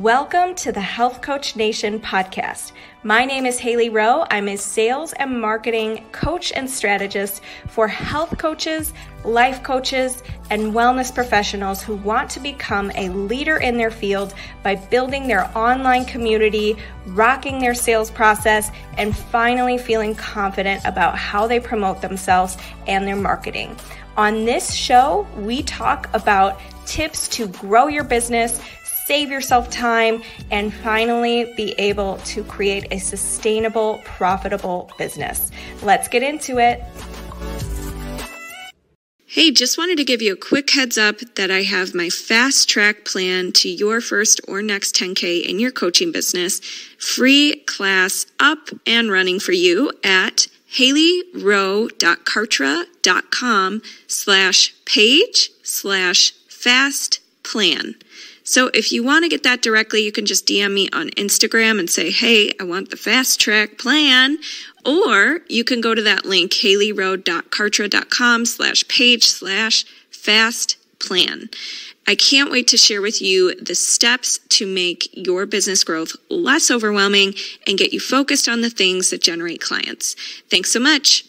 Welcome to the Health Coach Nation podcast. My name is Haley Rowe. I'm a sales and marketing coach and strategist for health coaches, life coaches, and wellness professionals who want to become a leader in their field by building their online community, rocking their sales process, and finally feeling confident about how they promote themselves and their marketing. On this show, we talk about tips to grow your business save yourself time, and finally be able to create a sustainable, profitable business. Let's get into it. Hey, just wanted to give you a quick heads up that I have my fast track plan to your first or next 10K in your coaching business. Free class up and running for you at haleyrowe.kartra.com slash page slash fast plan. So if you want to get that directly, you can just DM me on Instagram and say, hey, I want the fast track plan. Or you can go to that link, haleyrowe.kartra.com slash page slash fast plan. I can't wait to share with you the steps to make your business growth less overwhelming and get you focused on the things that generate clients. Thanks so much.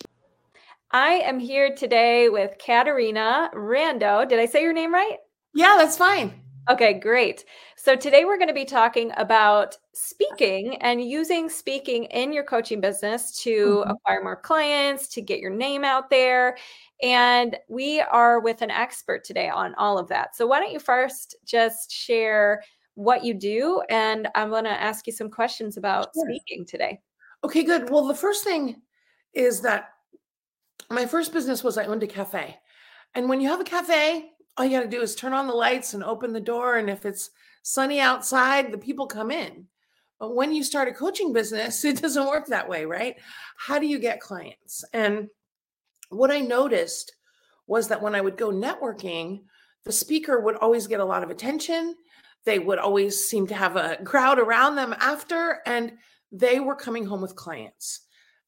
I am here today with Caterina Rando. Did I say your name right? Yeah, that's fine. Okay, great. So today we're going to be talking about speaking and using speaking in your coaching business to mm-hmm. acquire more clients, to get your name out there. And we are with an expert today on all of that. So why don't you first just share what you do? And I'm going to ask you some questions about sure. speaking today. Okay, good. Well, the first thing is that my first business was I owned a cafe. And when you have a cafe, all you got to do is turn on the lights and open the door. And if it's sunny outside, the people come in. But when you start a coaching business, it doesn't work that way, right? How do you get clients? And what I noticed was that when I would go networking, the speaker would always get a lot of attention. They would always seem to have a crowd around them after, and they were coming home with clients.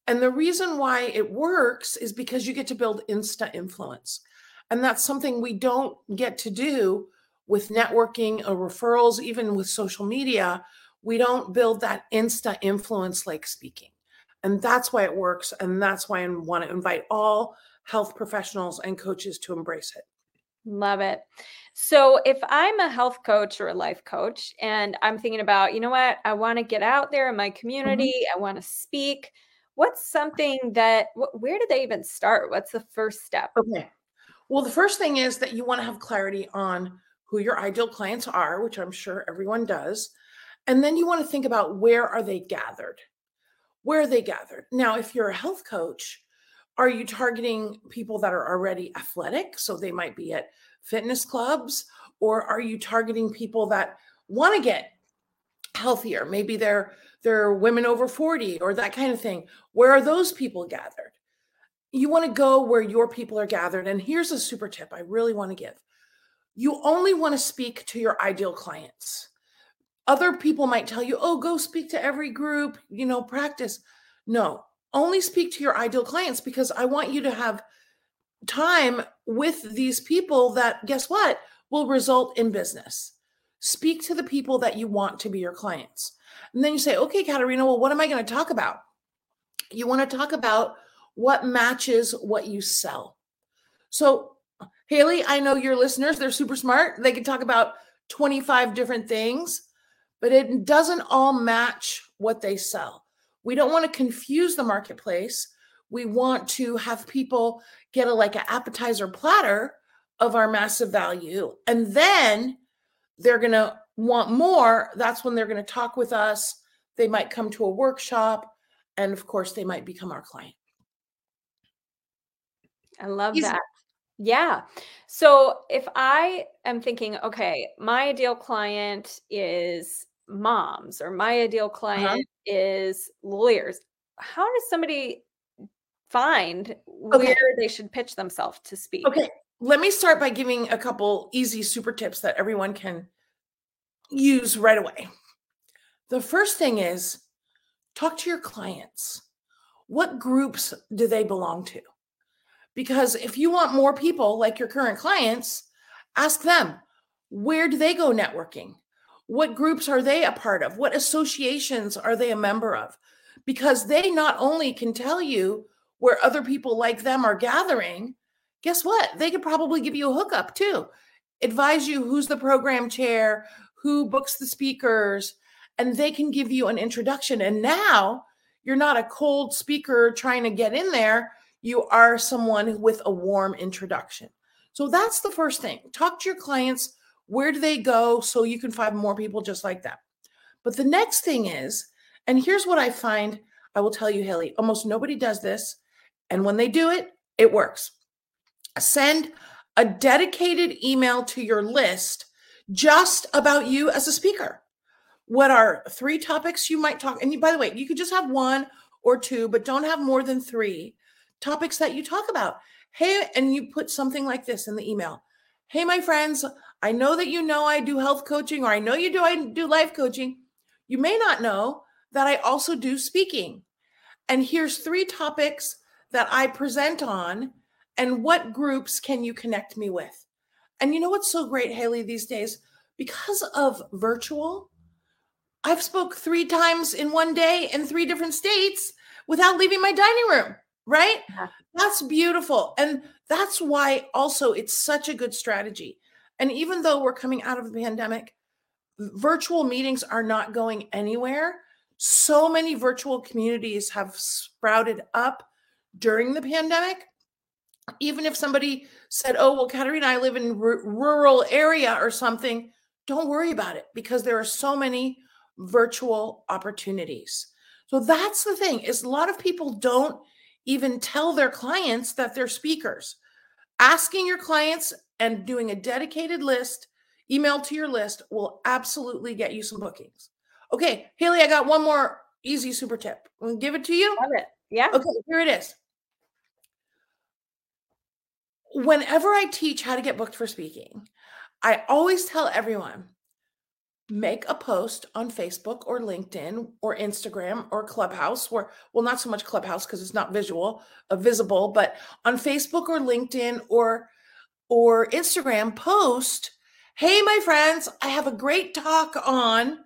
And the reason why it works is because you get to build insta influence. And that's something we don't get to do with networking or referrals, even with social media. We don't build that insta influence like speaking. And that's why it works. And that's why I want to invite all health professionals and coaches to embrace it. Love it. So, if I'm a health coach or a life coach and I'm thinking about, you know what, I want to get out there in my mm-hmm. community, mm-hmm. I want to speak, what's something that, where do they even start? What's the first step? Okay. Well, the first thing is that you want to have clarity on who your ideal clients are, which I'm sure everyone does. And then you want to think about where are they gathered? Where are they gathered? Now, if you're a health coach, are you targeting people that are already athletic? So they might be at fitness clubs, or are you targeting people that want to get healthier? Maybe they're they're women over 40 or that kind of thing. Where are those people gathered? You want to go where your people are gathered. And here's a super tip I really want to give you only want to speak to your ideal clients. Other people might tell you, oh, go speak to every group, you know, practice. No, only speak to your ideal clients because I want you to have time with these people that, guess what, will result in business. Speak to the people that you want to be your clients. And then you say, okay, Caterina, well, what am I going to talk about? You want to talk about what matches what you sell. So, Haley, I know your listeners, they're super smart. They can talk about 25 different things, but it doesn't all match what they sell. We don't want to confuse the marketplace. We want to have people get a like an appetizer platter of our massive value and then they're going to want more. That's when they're going to talk with us. They might come to a workshop and of course they might become our client. I love Easy. that. Yeah. So if I am thinking, okay, my ideal client is moms or my ideal uh-huh. client uh-huh. is lawyers, how does somebody find okay. where they should pitch themselves to speak? Okay. Let me start by giving a couple easy super tips that everyone can use right away. The first thing is talk to your clients. What groups do they belong to? Because if you want more people like your current clients, ask them where do they go networking? What groups are they a part of? What associations are they a member of? Because they not only can tell you where other people like them are gathering, guess what? They could probably give you a hookup too. Advise you who's the program chair, who books the speakers, and they can give you an introduction. And now you're not a cold speaker trying to get in there. You are someone with a warm introduction. So that's the first thing. Talk to your clients. Where do they go so you can find more people just like that? But the next thing is, and here's what I find I will tell you, Haley, almost nobody does this. And when they do it, it works. Send a dedicated email to your list just about you as a speaker. What are three topics you might talk? And by the way, you could just have one or two, but don't have more than three topics that you talk about. Hey, and you put something like this in the email. Hey, my friends, I know that you know I do health coaching, or I know you do I do life coaching. You may not know that I also do speaking. And here's three topics that I present on, and what groups can you connect me with? And you know what's so great, Haley, these days? Because of virtual, I've spoke three times in one day in three different states without leaving my dining room, right? Yeah. That's beautiful. And that's why also it's such a good strategy. And even though we're coming out of the pandemic, virtual meetings are not going anywhere. So many virtual communities have sprouted up during the pandemic. Even if somebody said, "Oh, well, Caterina, I live in r- rural area or something," don't worry about it because there are so many virtual opportunities. So that's the thing is a lot of people don't even tell their clients that they're speakers. Asking your clients and doing a dedicated list, email to your list will absolutely get you some bookings. Okay, Haley, I got one more easy super tip. I'm gonna give it to you. Love it. Yeah. Okay, here it is. Whenever I teach how to get booked for speaking, I always tell everyone make a post on Facebook or LinkedIn or Instagram or Clubhouse, where, well, not so much Clubhouse because it's not visual, uh, visible, but on Facebook or LinkedIn or or Instagram, post, hey, my friends, I have a great talk on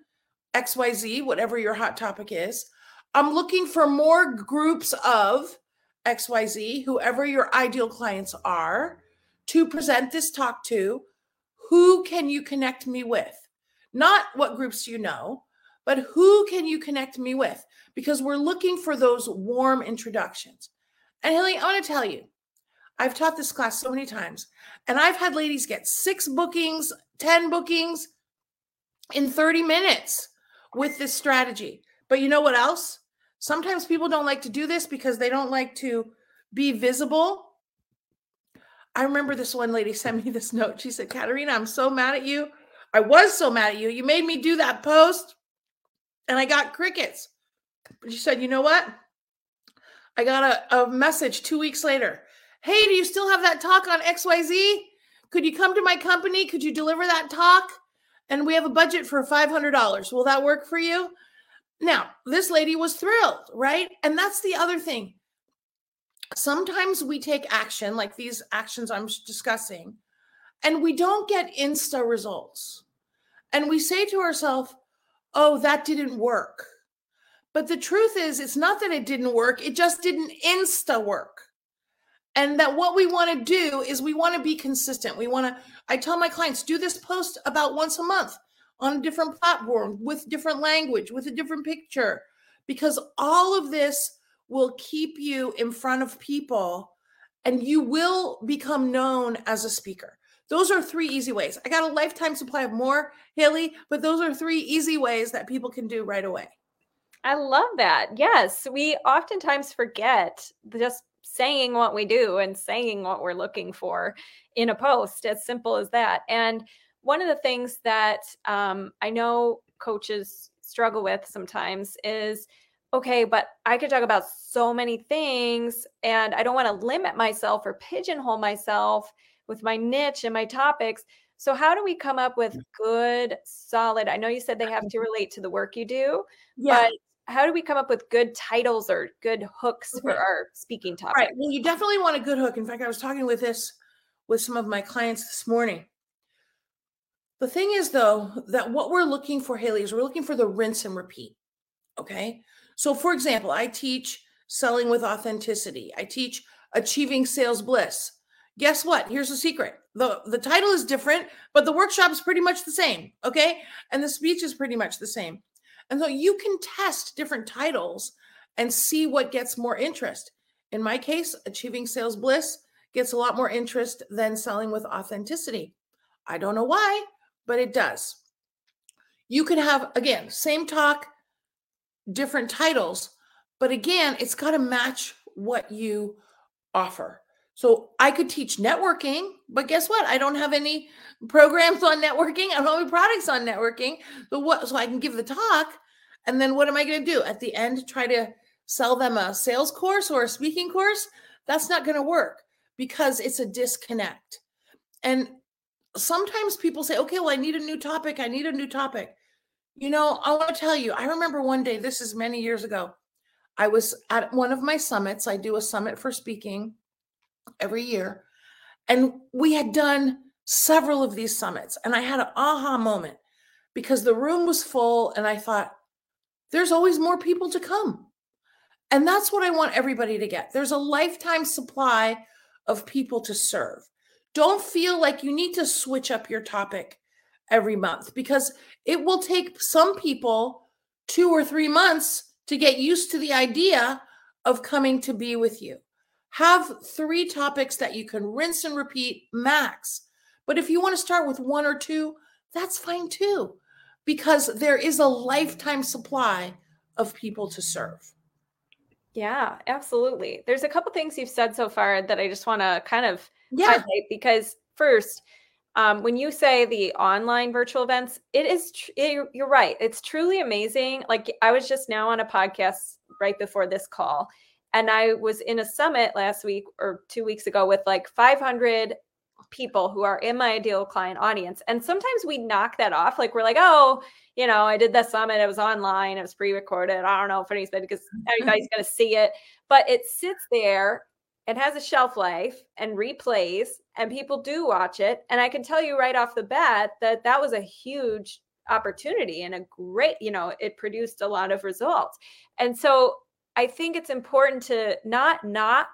XYZ, whatever your hot topic is. I'm looking for more groups of XYZ, whoever your ideal clients are, to present this talk to. Who can you connect me with? Not what groups you know, but who can you connect me with? Because we're looking for those warm introductions. And Haley, I want to tell you, I've taught this class so many times, and I've had ladies get six bookings, 10 bookings in 30 minutes with this strategy. But you know what else? Sometimes people don't like to do this because they don't like to be visible. I remember this one lady sent me this note. She said, Caterina, I'm so mad at you. I was so mad at you. You made me do that post and I got crickets. But she said, you know what? I got a, a message two weeks later. Hey, do you still have that talk on XYZ? Could you come to my company? Could you deliver that talk? And we have a budget for $500. Will that work for you? Now, this lady was thrilled, right? And that's the other thing. Sometimes we take action, like these actions I'm discussing, and we don't get insta results. And we say to ourselves, oh, that didn't work. But the truth is, it's not that it didn't work, it just didn't insta work. And that what we want to do is we want to be consistent. We want to, I tell my clients, do this post about once a month on a different platform with different language, with a different picture, because all of this will keep you in front of people and you will become known as a speaker. Those are three easy ways. I got a lifetime supply of more, Haley, but those are three easy ways that people can do right away. I love that. Yes, we oftentimes forget just saying what we do and saying what we're looking for in a post, as simple as that. And one of the things that um, I know coaches struggle with sometimes is okay, but I could talk about so many things and I don't want to limit myself or pigeonhole myself with my niche and my topics. So how do we come up with good, solid? I know you said they have to relate to the work you do, yeah. but how do we come up with good titles or good hooks for our speaking topic? Right. Well, you definitely want a good hook. In fact, I was talking with this with some of my clients this morning. The thing is, though, that what we're looking for, Haley, is we're looking for the rinse and repeat. Okay. So, for example, I teach selling with authenticity, I teach achieving sales bliss. Guess what? Here's the secret. The, the title is different, but the workshop is pretty much the same. Okay. And the speech is pretty much the same. And so you can test different titles and see what gets more interest. In my case, achieving sales bliss gets a lot more interest than selling with authenticity. I don't know why but it does. You can have, again, same talk, different titles, but again, it's got to match what you offer. So I could teach networking, but guess what? I don't have any programs on networking. I don't have any products on networking. So what? So I can give the talk, and then what am I going to do at the end? Try to sell them a sales course or a speaking course? That's not going to work because it's a disconnect. And sometimes people say, okay, well, I need a new topic. I need a new topic. You know, I want to tell you, I remember one day, this is many years ago, I was at one of my summits. I do a summit for speaking every year. And we had done several of these summits. And I had an aha moment because the room was full. And I thought, there's always more people to come. And that's what I want everybody to get. There's a lifetime supply of people to serve. Don't feel like you need to switch up your topic every month because it will take some people two or three months to get used to the idea of coming to be with you. Have three topics that you can rinse and repeat max. But if you want to start with one or two, that's fine too, because there is a lifetime supply of people to serve. Yeah, absolutely. There's a couple things you've said so far that I just want to kind of yeah. because first, um, when you say the online virtual events, it is tr- it, you're right. It's truly amazing. Like I was just now on a podcast right before this call, and I was in a summit last week or two weeks ago with like 500 people who are in my ideal client audience. And sometimes we knock that off. Like we're like, oh, you know, I did that summit. It was online. It was pre-recorded. I don't know if anybody's because everybody's going to see it, but it sits there it has a shelf life and replays and people do watch it and i can tell you right off the bat that that was a huge opportunity and a great you know it produced a lot of results and so i think it's important to not knock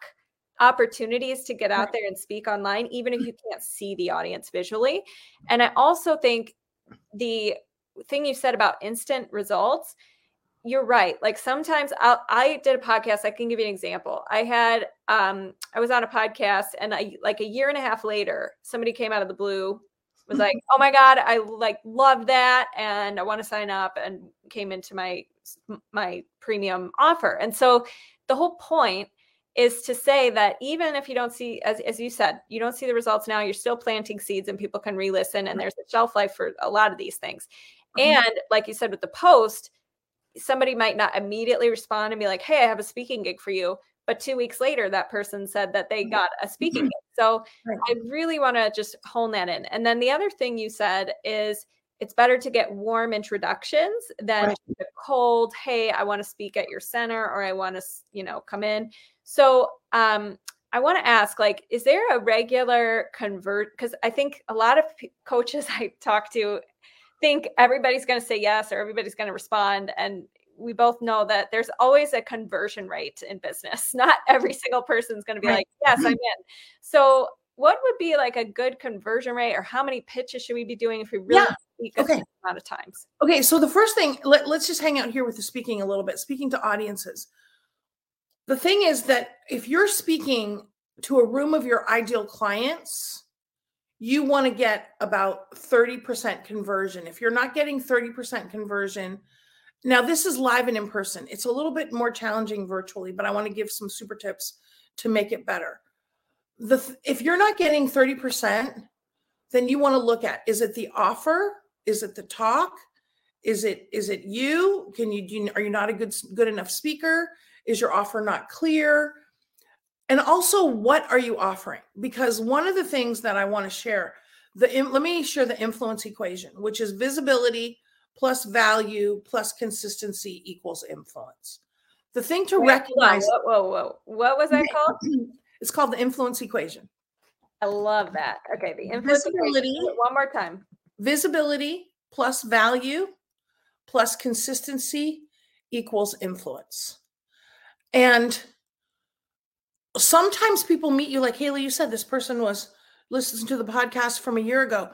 opportunities to get out there and speak online even if you can't see the audience visually and i also think the thing you said about instant results you're right. Like sometimes I'll, I did a podcast. I can give you an example. I had, um, I was on a podcast and I, like a year and a half later, somebody came out of the blue, was like, oh my God, I like love that. And I want to sign up and came into my, my premium offer. And so the whole point is to say that even if you don't see, as, as you said, you don't see the results now, you're still planting seeds and people can re-listen and there's a shelf life for a lot of these things. Mm-hmm. And like you said with the post, somebody might not immediately respond and be like, Hey, I have a speaking gig for you. But two weeks later, that person said that they mm-hmm. got a speaking gig. So right. I really want to just hone that in. And then the other thing you said is it's better to get warm introductions than right. a cold, hey, I want to speak at your center or I want to, you know, come in. So um, I want to ask, like, is there a regular convert? Because I think a lot of p- coaches I talk to think everybody's going to say yes or everybody's going to respond. And we both know that there's always a conversion rate in business. Not every single person's going to be right. like, yes, I'm in. So, what would be like a good conversion rate, or how many pitches should we be doing if we really yeah. Okay. amount of times? Okay, so the first thing, let, let's just hang out here with the speaking a little bit, speaking to audiences. The thing is that if you're speaking to a room of your ideal clients, you want to get about 30% conversion. If you're not getting 30% conversion, now this is live and in person. It's a little bit more challenging virtually, but I want to give some super tips to make it better. The if you're not getting 30%, then you want to look at is it the offer? Is it the talk? Is it is it you? Can you, you are you not a good good enough speaker? Is your offer not clear? and also what are you offering because one of the things that i want to share the let me share the influence equation which is visibility plus value plus consistency equals influence the thing to Wait, recognize whoa, whoa whoa what was that called it's called the influence equation i love that okay the influence visibility equation. one more time visibility plus value plus consistency equals influence. And sometimes people meet you like Haley, you said this person was listening to the podcast from a year ago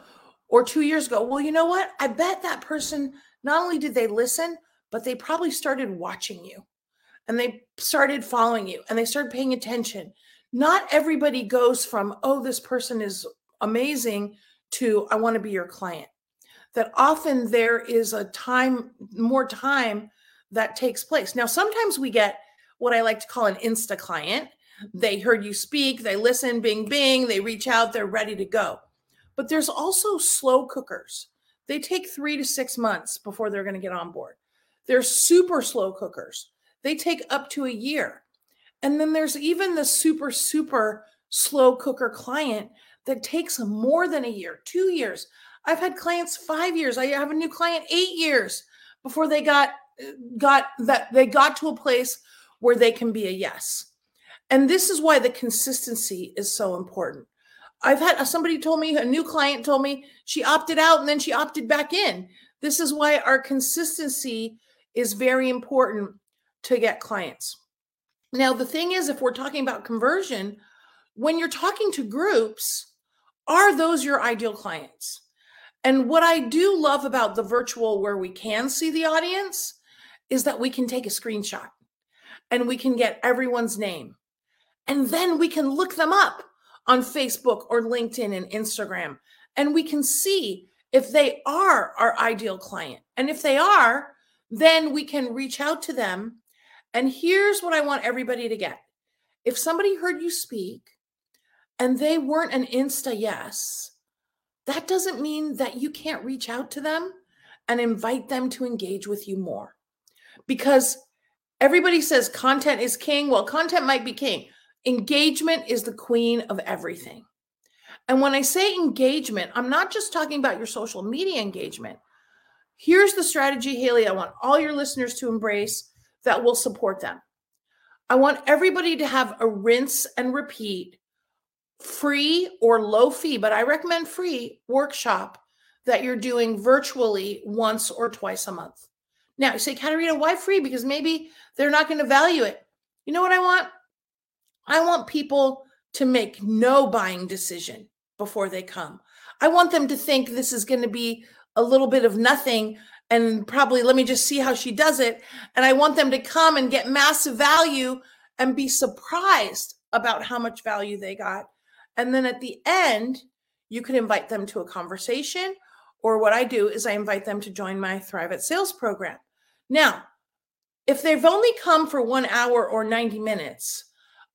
or two years ago. Well, you know what? I bet that person not only did they listen, but they probably started watching you and they started following you and they started paying attention. Not everybody goes from, oh, this person is amazing to, I want to be your client. That often there is a time, more time that takes place. Now, sometimes we get what I like to call an Insta client. They heard you speak, they listen, bing, bing, they reach out, they're ready to go. But there's also slow cookers. They take three to six months before they're going to get on board. They're super slow cookers. They take up to a year. And then there's even the super, super slow cooker client that takes more than a year, two years. I've had clients five years. I have a new client eight years before they got uh, got that they got to a place where they can be a yes. And this is why the consistency is so important. I've had uh, somebody told me, a new client told me she opted out and then she opted back in. This is why our consistency is very important to get clients. Now, the thing is, if we're talking about conversion, when you're talking to groups, are those your ideal clients? And what I do love about the virtual where we can see the audience is that we can take a screenshot and we can get everyone's name. And then we can look them up on Facebook or LinkedIn and Instagram. And we can see if they are our ideal client. And if they are, then we can reach out to them. And here's what I want everybody to get if somebody heard you speak and they weren't an Insta yes, that doesn't mean that you can't reach out to them and invite them to engage with you more. Because everybody says content is king. Well, content might be king, engagement is the queen of everything. And when I say engagement, I'm not just talking about your social media engagement. Here's the strategy, Haley, I want all your listeners to embrace that will support them. I want everybody to have a rinse and repeat free or low fee, but I recommend free workshop that you're doing virtually once or twice a month. Now, you say, Caterina, why free? Because maybe they're not going to value it. You know what I want? I want people to make no buying decision before they come. I want them to think this is going to be a little bit of nothing and probably let me just see how she does it. And I want them to come and get massive value and be surprised about how much value they got. And then at the end, you can invite them to a conversation. Or what I do is I invite them to join my Thrive at Sales program. Now, if they've only come for one hour or 90 minutes,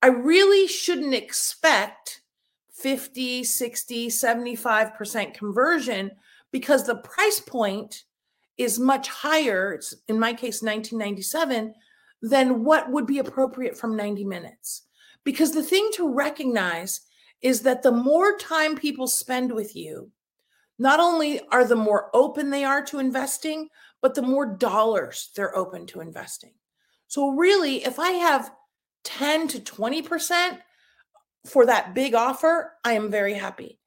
I really shouldn't expect 50, 60, 75% conversion because the price point is much higher. It's in my case 1997 than what would be appropriate from 90 minutes. Because the thing to recognize is that the more time people spend with you, not only are the more open they are to investing, but the more dollars they're open to investing. So, really, if I have 10 to 20% for that big offer, I am very happy.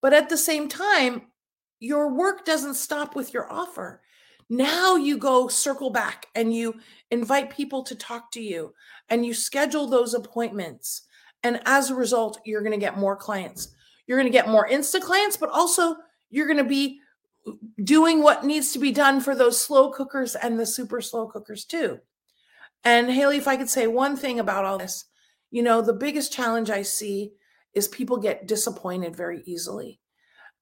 But at the same time, your work doesn't stop with your offer. Now you go circle back and you invite people to talk to you and you schedule those appointments. And as a result, you're going to get more clients. You're going to get more Insta clients, but also you're going to be doing what needs to be done for those slow cookers and the super slow cookers too. And Haley, if I could say one thing about all this, you know, the biggest challenge I see is people get disappointed very easily.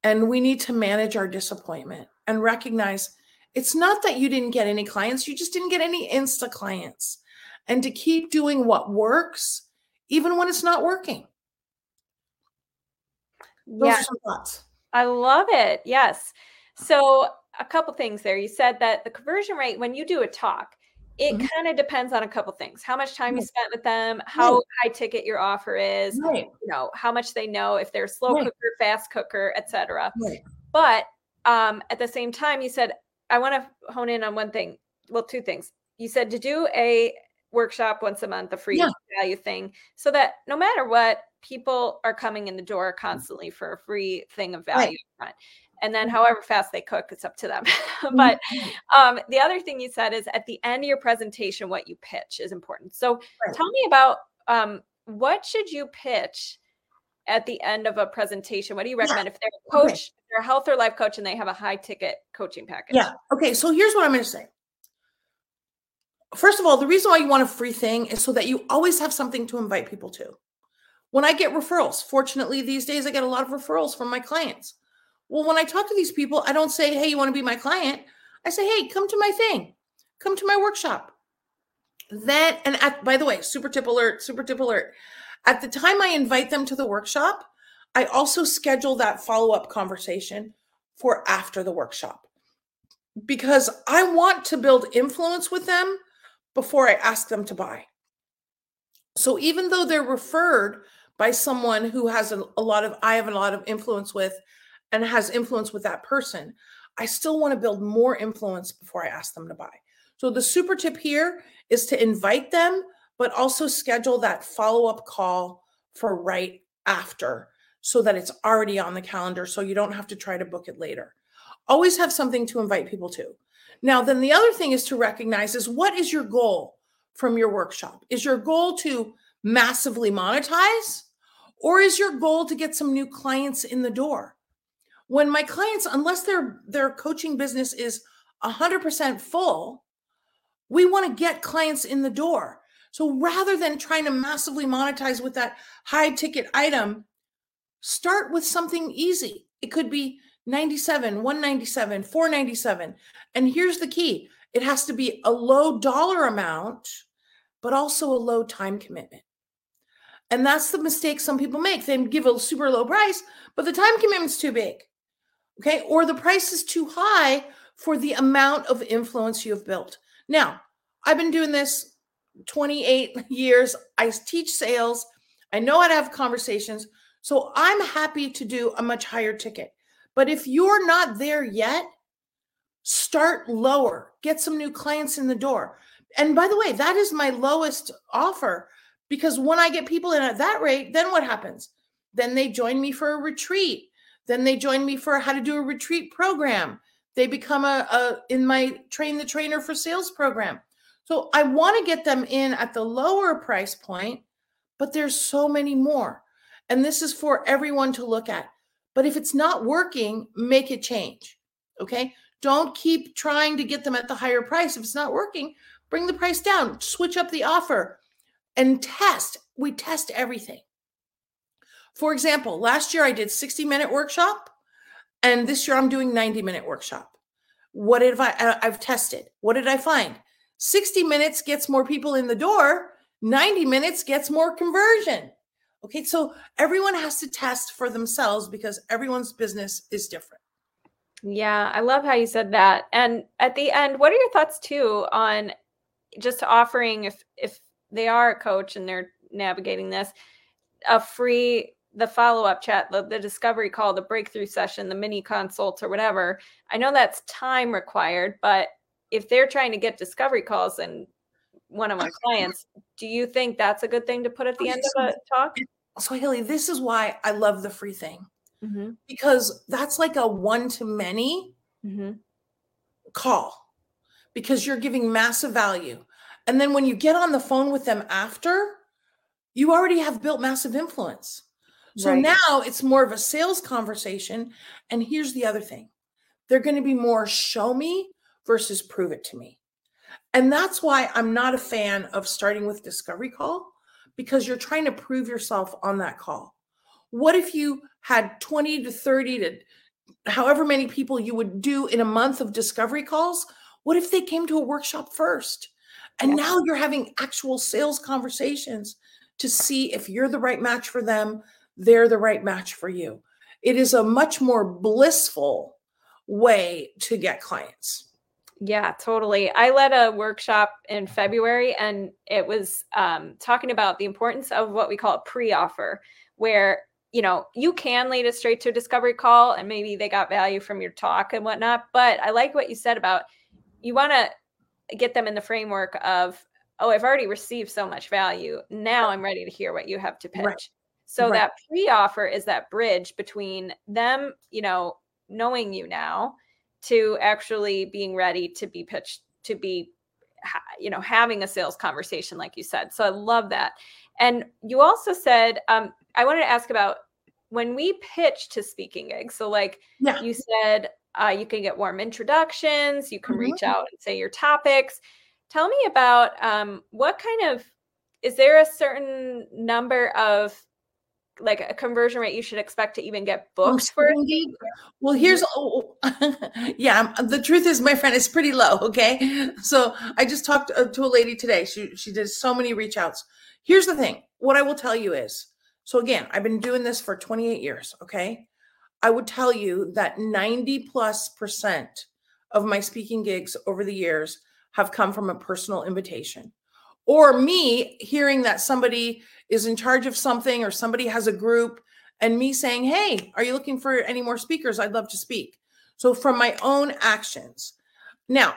And we need to manage our disappointment and recognize it's not that you didn't get any clients, you just didn't get any Insta clients. And to keep doing what works, even when it's not working. Those yeah. thoughts. I love it. Yes. So, a couple things there. You said that the conversion rate, when you do a talk, it mm-hmm. kind of depends on a couple things how much time right. you spent with them how right. high ticket your offer is right. you know how much they know if they're slow cooker fast cooker etc but um, at the same time you said i want to hone in on one thing well two things you said to do a workshop once a month a free yeah. value thing so that no matter what people are coming in the door constantly for a free thing of value and then however fast they cook it's up to them but mm-hmm. um, the other thing you said is at the end of your presentation what you pitch is important so right. tell me about um, what should you pitch at the end of a presentation what do you recommend yeah. if they're a coach okay. they're a health or life coach and they have a high ticket coaching package yeah okay so here's what i'm going to say first of all the reason why you want a free thing is so that you always have something to invite people to when i get referrals fortunately these days i get a lot of referrals from my clients well, when I talk to these people, I don't say, hey, you want to be my client? I say, hey, come to my thing, come to my workshop. Then, and at, by the way, super tip alert, super tip alert. At the time I invite them to the workshop, I also schedule that follow up conversation for after the workshop because I want to build influence with them before I ask them to buy. So even though they're referred by someone who has a, a lot of, I have a lot of influence with, and has influence with that person, I still want to build more influence before I ask them to buy. So the super tip here is to invite them, but also schedule that follow up call for right after so that it's already on the calendar so you don't have to try to book it later. Always have something to invite people to. Now, then the other thing is to recognize is what is your goal from your workshop? Is your goal to massively monetize or is your goal to get some new clients in the door? when my clients unless their their coaching business is 100% full we want to get clients in the door so rather than trying to massively monetize with that high ticket item start with something easy it could be 97 197 497 and here's the key it has to be a low dollar amount but also a low time commitment and that's the mistake some people make they give a super low price but the time commitment's too big Okay. Or the price is too high for the amount of influence you have built. Now, I've been doing this 28 years. I teach sales. I know how to have conversations. So I'm happy to do a much higher ticket. But if you're not there yet, start lower, get some new clients in the door. And by the way, that is my lowest offer because when I get people in at that rate, then what happens? Then they join me for a retreat. Then they join me for how to do a retreat program. They become a, a in my train the trainer for sales program. So I want to get them in at the lower price point, but there's so many more. And this is for everyone to look at. But if it's not working, make it change. Okay? Don't keep trying to get them at the higher price. If it's not working, bring the price down, switch up the offer and test. We test everything. For example, last year I did 60 minute workshop and this year I'm doing 90 minute workshop. What did I uh, I've tested? What did I find? 60 minutes gets more people in the door, 90 minutes gets more conversion. Okay, so everyone has to test for themselves because everyone's business is different. Yeah, I love how you said that. And at the end, what are your thoughts too on just offering if if they are a coach and they're navigating this, a free the follow-up chat the, the discovery call the breakthrough session the mini consults or whatever i know that's time required but if they're trying to get discovery calls and one of my clients do you think that's a good thing to put at the end of a talk so haley this is why i love the free thing mm-hmm. because that's like a one-to-many mm-hmm. call because you're giving massive value and then when you get on the phone with them after you already have built massive influence so right. now it's more of a sales conversation. And here's the other thing they're going to be more show me versus prove it to me. And that's why I'm not a fan of starting with discovery call because you're trying to prove yourself on that call. What if you had 20 to 30 to however many people you would do in a month of discovery calls? What if they came to a workshop first? And now you're having actual sales conversations to see if you're the right match for them, they're the right match for you. It is a much more blissful way to get clients. Yeah, totally. I led a workshop in February and it was um, talking about the importance of what we call a pre offer, where you know you can lead it straight to a discovery call and maybe they got value from your talk and whatnot. But I like what you said about you want to get them in the framework of, oh, I've already received so much value. Now I'm ready to hear what you have to pitch. Right. So right. that pre-offer is that bridge between them, you know, knowing you now to actually being ready to be pitched to be you know having a sales conversation like you said so i love that and you also said um, i wanted to ask about when we pitch to speaking gigs so like yeah. you said uh, you can get warm introductions you can mm-hmm. reach out and say your topics tell me about um, what kind of is there a certain number of like a conversion rate you should expect to even get booked for? well here's oh, yeah the truth is my friend is pretty low okay? So i just talked uh, to a lady today. She she did so many reach outs here's the thing. What i will tell you is so again i've been doing this for 28 years okay? I would tell you that 90 plus percent of my speaking gigs over the years have come from a personal invitation or me hearing that somebody is in charge of something or somebody has a group and me saying, Hey, are you looking for any more speakers? I'd love to speak. So, from my own actions. Now,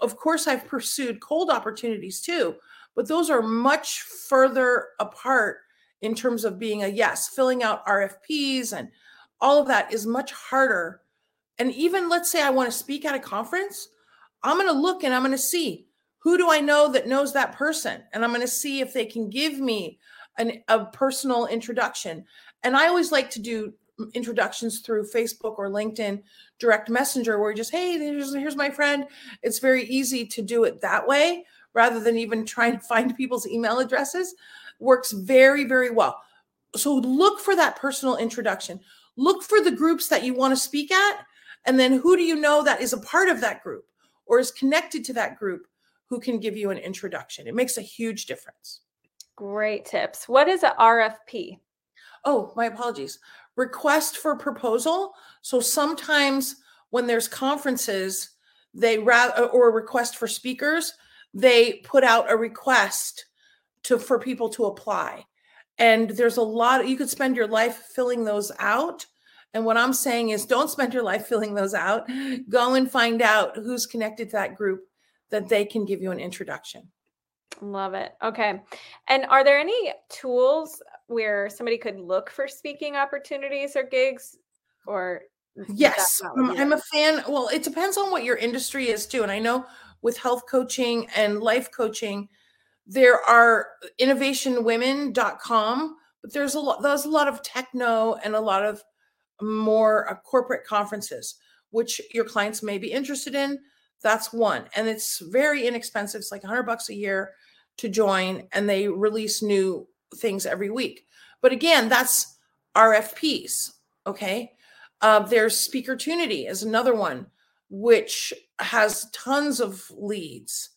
of course, I've pursued cold opportunities too, but those are much further apart in terms of being a yes, filling out RFPs and all of that is much harder. And even let's say I want to speak at a conference, I'm going to look and I'm going to see who do I know that knows that person? And I'm going to see if they can give me an, a personal introduction. And I always like to do introductions through Facebook or LinkedIn direct messenger where just, hey, here's, here's my friend. It's very easy to do it that way rather than even trying to find people's email addresses. Works very, very well. So look for that personal introduction. Look for the groups that you want to speak at. And then who do you know that is a part of that group or is connected to that group who can give you an introduction. It makes a huge difference. Great tips. What is a RFP? Oh, my apologies. Request for proposal. So sometimes when there's conferences, they rather or request for speakers, they put out a request to for people to apply. And there's a lot you could spend your life filling those out. And what I'm saying is don't spend your life filling those out. Go and find out who's connected to that group that they can give you an introduction. Love it. Okay. And are there any tools where somebody could look for speaking opportunities or gigs or Yes, um, I'm a fan. Well, it depends on what your industry is too. And I know with health coaching and life coaching, there are innovationwomen.com, but there's a lot there's a lot of techno and a lot of more uh, corporate conferences which your clients may be interested in. That's one. And it's very inexpensive. It's like 100 bucks a year to join, and they release new things every week. But again, that's RFPs. Okay. Uh, there's Speakertunity is another one, which has tons of leads.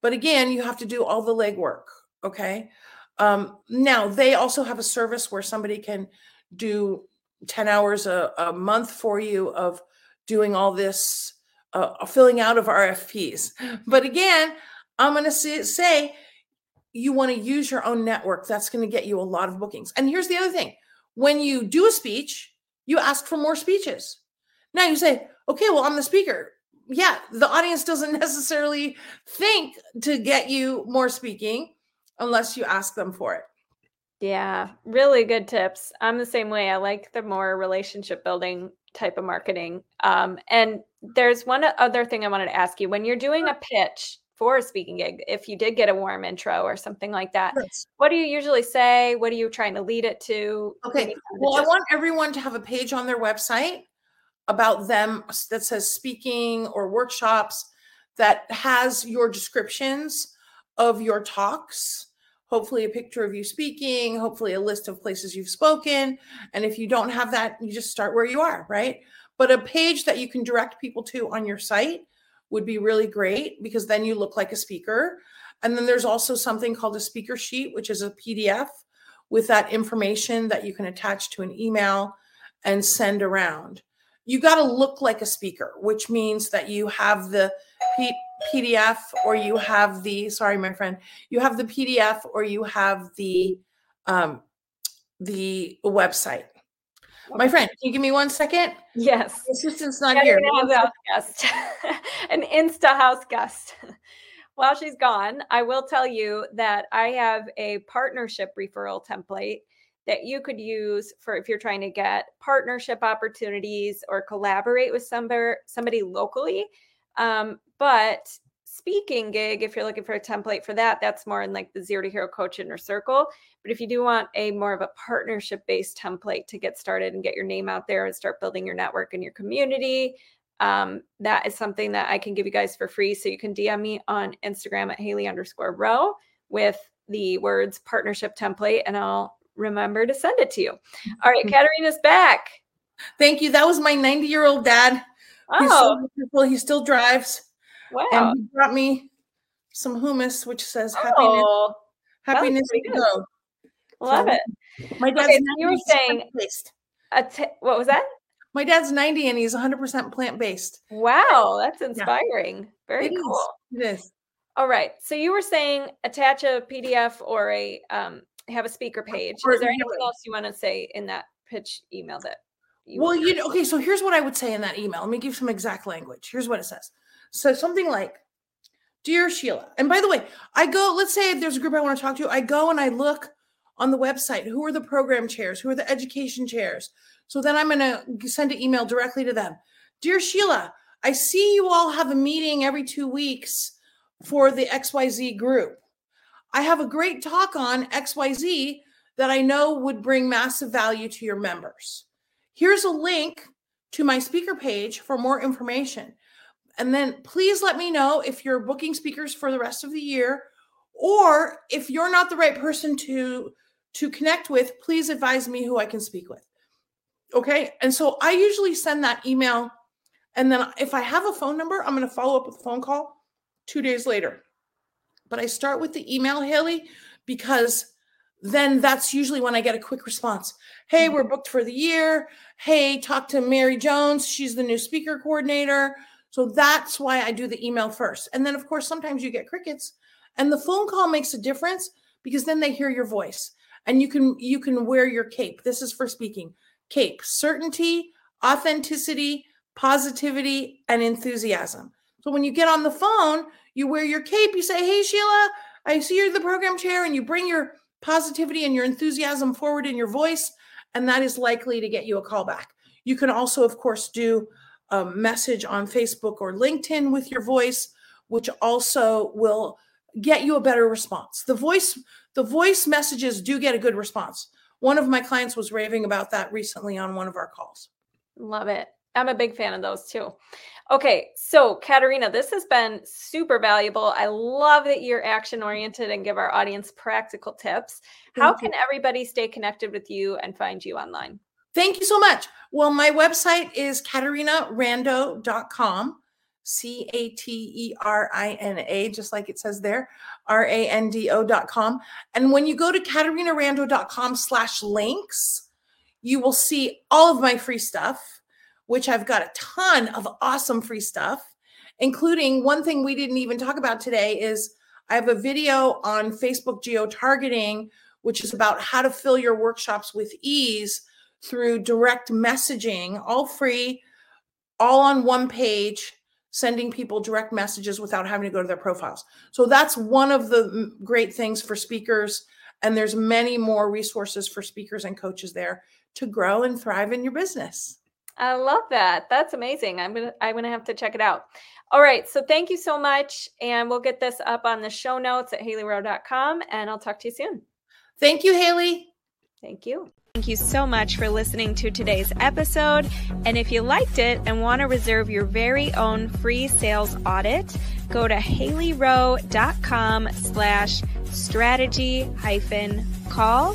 But again, you have to do all the legwork. Okay. Um, now, they also have a service where somebody can do 10 hours a, a month for you of doing all this uh, filling out of RFPs. But again, I'm going to say you want to use your own network. That's going to get you a lot of bookings. And here's the other thing when you do a speech, you ask for more speeches. Now you say, okay, well, I'm the speaker. Yeah, the audience doesn't necessarily think to get you more speaking unless you ask them for it. Yeah, really good tips. I'm the same way. I like the more relationship building type of marketing. Um, and there's one other thing I wanted to ask you. When you're doing a pitch for a speaking gig, if you did get a warm intro or something like that, yes. what do you usually say? What are you trying to lead it to? Okay. Well, I want everyone to have a page on their website about them that says speaking or workshops that has your descriptions of your talks hopefully a picture of you speaking, hopefully a list of places you've spoken. And if you don't have that, you just start where you are, right? But a page that you can direct people to on your site would be really great because then you look like a speaker. And then there's also something called a speaker sheet, which is a PDF with that information that you can attach to an email and send around. You got to look like a speaker, which means that you have the PDF or you have the sorry, my friend, you have the PDF or you have the um, the website. My friend, can you give me one second? Yes. Assistant's not here. House guest. An Insta house guest. While she's gone, I will tell you that I have a partnership referral template that you could use for if you're trying to get partnership opportunities or collaborate with somebody somebody locally. Um, but speaking gig, if you're looking for a template for that, that's more in like the zero to hero coach inner circle. But if you do want a more of a partnership based template to get started and get your name out there and start building your network and your community, um, that is something that I can give you guys for free. So you can DM me on Instagram at Haley underscore Rowe with the words partnership template and I'll remember to send it to you. All right, Caterina's back. Thank you. That was my 90 year old dad. Oh. He's so wonderful. He still drives. Wow. And he brought me some hummus, which says happiness. Oh, happiness to go. Love so, it. My dad's okay, you were saying a t- what was that? My dad's 90 and he's 100% plant based. Wow, that's inspiring. Yeah. Very it cool. Is. It is. All right. So you were saying attach a PDF or a um, have a speaker page. Is there anything else you want to say in that pitch email that you Well, you know, okay, so here's what I would say in that email. Let me give some exact language. Here's what it says. So something like Dear Sheila, and by the way, I go, let's say there's a group I want to talk to, I go and I look on the website who are the program chairs, who are the education chairs. So then I'm going to send an email directly to them. Dear Sheila, I see you all have a meeting every two weeks for the XYZ group. I have a great talk on XYZ that I know would bring massive value to your members. Here's a link to my speaker page for more information. And then please let me know if you're booking speakers for the rest of the year or if you're not the right person to to connect with, please advise me who I can speak with. Okay? And so I usually send that email and then if I have a phone number, I'm going to follow up with a phone call 2 days later. But I start with the email, Haley, because then that's usually when I get a quick response. Hey, we're booked for the year. Hey, talk to Mary Jones. She's the new speaker coordinator. So that's why I do the email first. And then, of course, sometimes you get crickets, and the phone call makes a difference because then they hear your voice and you can you can wear your cape. This is for speaking. Cape certainty authenticity positivity and enthusiasm. So when you get on the phone you wear your cape you say hey sheila i see you're the program chair and you bring your positivity and your enthusiasm forward in your voice and that is likely to get you a call back. You can also of course do a message on facebook or linkedin with your voice which also will get you a better response the voice the voice messages do get a good response one of my clients was raving about that recently on one of our calls love it i'm a big fan of those too Okay, so Caterina, this has been super valuable. I love that you're action oriented and give our audience practical tips. How can everybody stay connected with you and find you online? Thank you so much. Well, my website is caterinarando.com, C A T E R I N A, just like it says there, R A N D O.com. And when you go to caterinarando.com slash links, you will see all of my free stuff which I've got a ton of awesome free stuff, including one thing we didn't even talk about today is I have a video on Facebook geo targeting, which is about how to fill your workshops with ease through direct messaging, all free, all on one page, sending people direct messages without having to go to their profiles. So that's one of the great things for speakers. And there's many more resources for speakers and coaches there to grow and thrive in your business. I love that. That's amazing. I'm gonna I'm gonna have to check it out. All right. So thank you so much. And we'll get this up on the show notes at haleyrowe.com and I'll talk to you soon. Thank you, Haley. Thank you. Thank you so much for listening to today's episode. And if you liked it and want to reserve your very own free sales audit, go to haleyrowe.com slash strategy hyphen call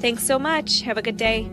Thanks so much. Have a good day.